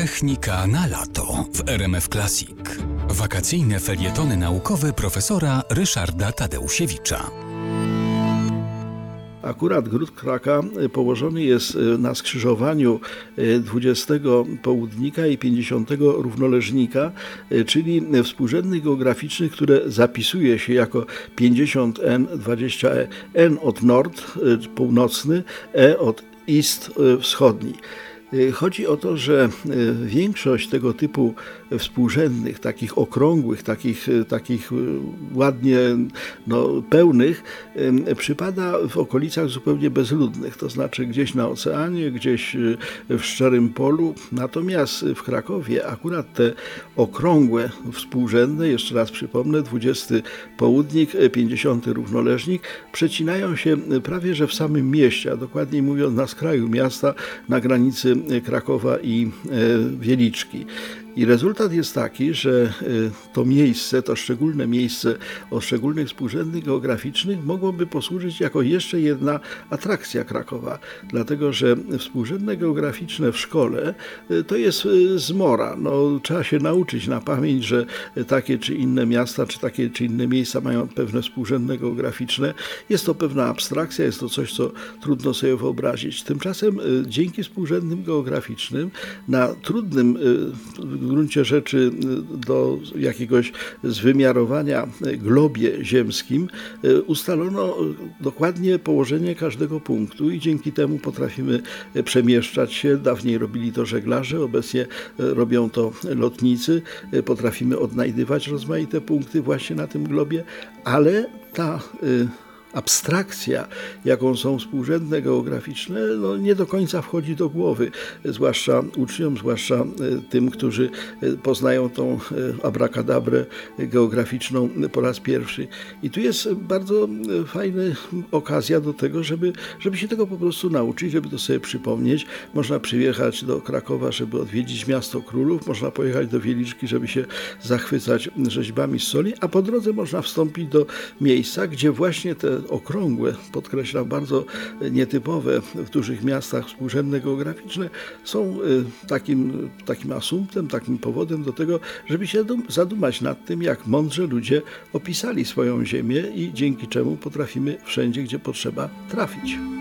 Technika na lato w RMF Classic. Wakacyjne felietony naukowe profesora Ryszarda Tadeusiewicza. Akurat Gród Kraka y, położony jest y, na skrzyżowaniu 20 y, południka i 50 równoleżnika, czyli współrzędnych geograficznych, które zapisuje się jako 50N, 20E. N od nord, północny, E od east, wschodni. Y, chodzi o to, że y, większość tego typu współrzędnych, takich okrągłych, takich, y, takich ładnie no, pełnych, przypada w okolicach zupełnie bezludnych, to znaczy gdzieś na oceanie, gdzieś w szczerym polu. Natomiast w Krakowie akurat te okrągłe współrzędne, jeszcze raz przypomnę, 20 południk, 50 równoleżnik, przecinają się prawie że w samym mieście, a dokładniej mówiąc na skraju miasta, na granicy Krakowa i e, Wieliczki. I rezultat jest taki, że y, to miejsce, to szczególne miejsce o szczególnych współrzędnych geograficznych mogłoby posłużyć jako jeszcze jedna atrakcja Krakowa, dlatego że współrzędne geograficzne w szkole y, to jest y, zmora. No, trzeba się nauczyć na pamięć, że takie czy inne miasta, czy takie czy inne miejsca mają pewne współrzędne geograficzne. Jest to pewna abstrakcja, jest to coś, co trudno sobie wyobrazić. Tymczasem dzięki współrzędnym geograficznym na trudnym w gruncie rzeczy y, do jakiegoś zwymiarowania globie ziemskim y, ustalono dokładnie położenie każdego punktu i dzięki temu potrafimy przemieszczać się. Dawniej robili to żeglarze, obecnie y, robią to lotnicy. Potrafimy odnajdywać rozmaite punkty właśnie na tym globie, ale ta abstrakcja, jaką są współrzędne geograficzne, no nie do końca wchodzi do głowy, zwłaszcza uczniom, zwłaszcza e, tym, którzy e, poznają tą e, abrakadabrę geograficzną po raz pierwszy. I tu jest bardzo fajna okazja do tego, żeby, żeby się tego po prostu nauczyć, żeby to sobie przypomnieć. Można przyjechać do Krakowa, żeby odwiedzić miasto królów, można pojechać do Wieliczki, żeby się zachwycać rzeźbami z soli, a po drodze można wstąpić do miejsca, gdzie właśnie te okrągłe, podkreślam, bardzo nietypowe w dużych miastach współrzędne geograficzne są y, takim, takim asumptem, takim powodem do tego, żeby się zadumać nad tym, jak mądrze ludzie opisali swoją ziemię i dzięki czemu potrafimy wszędzie, gdzie potrzeba, trafić.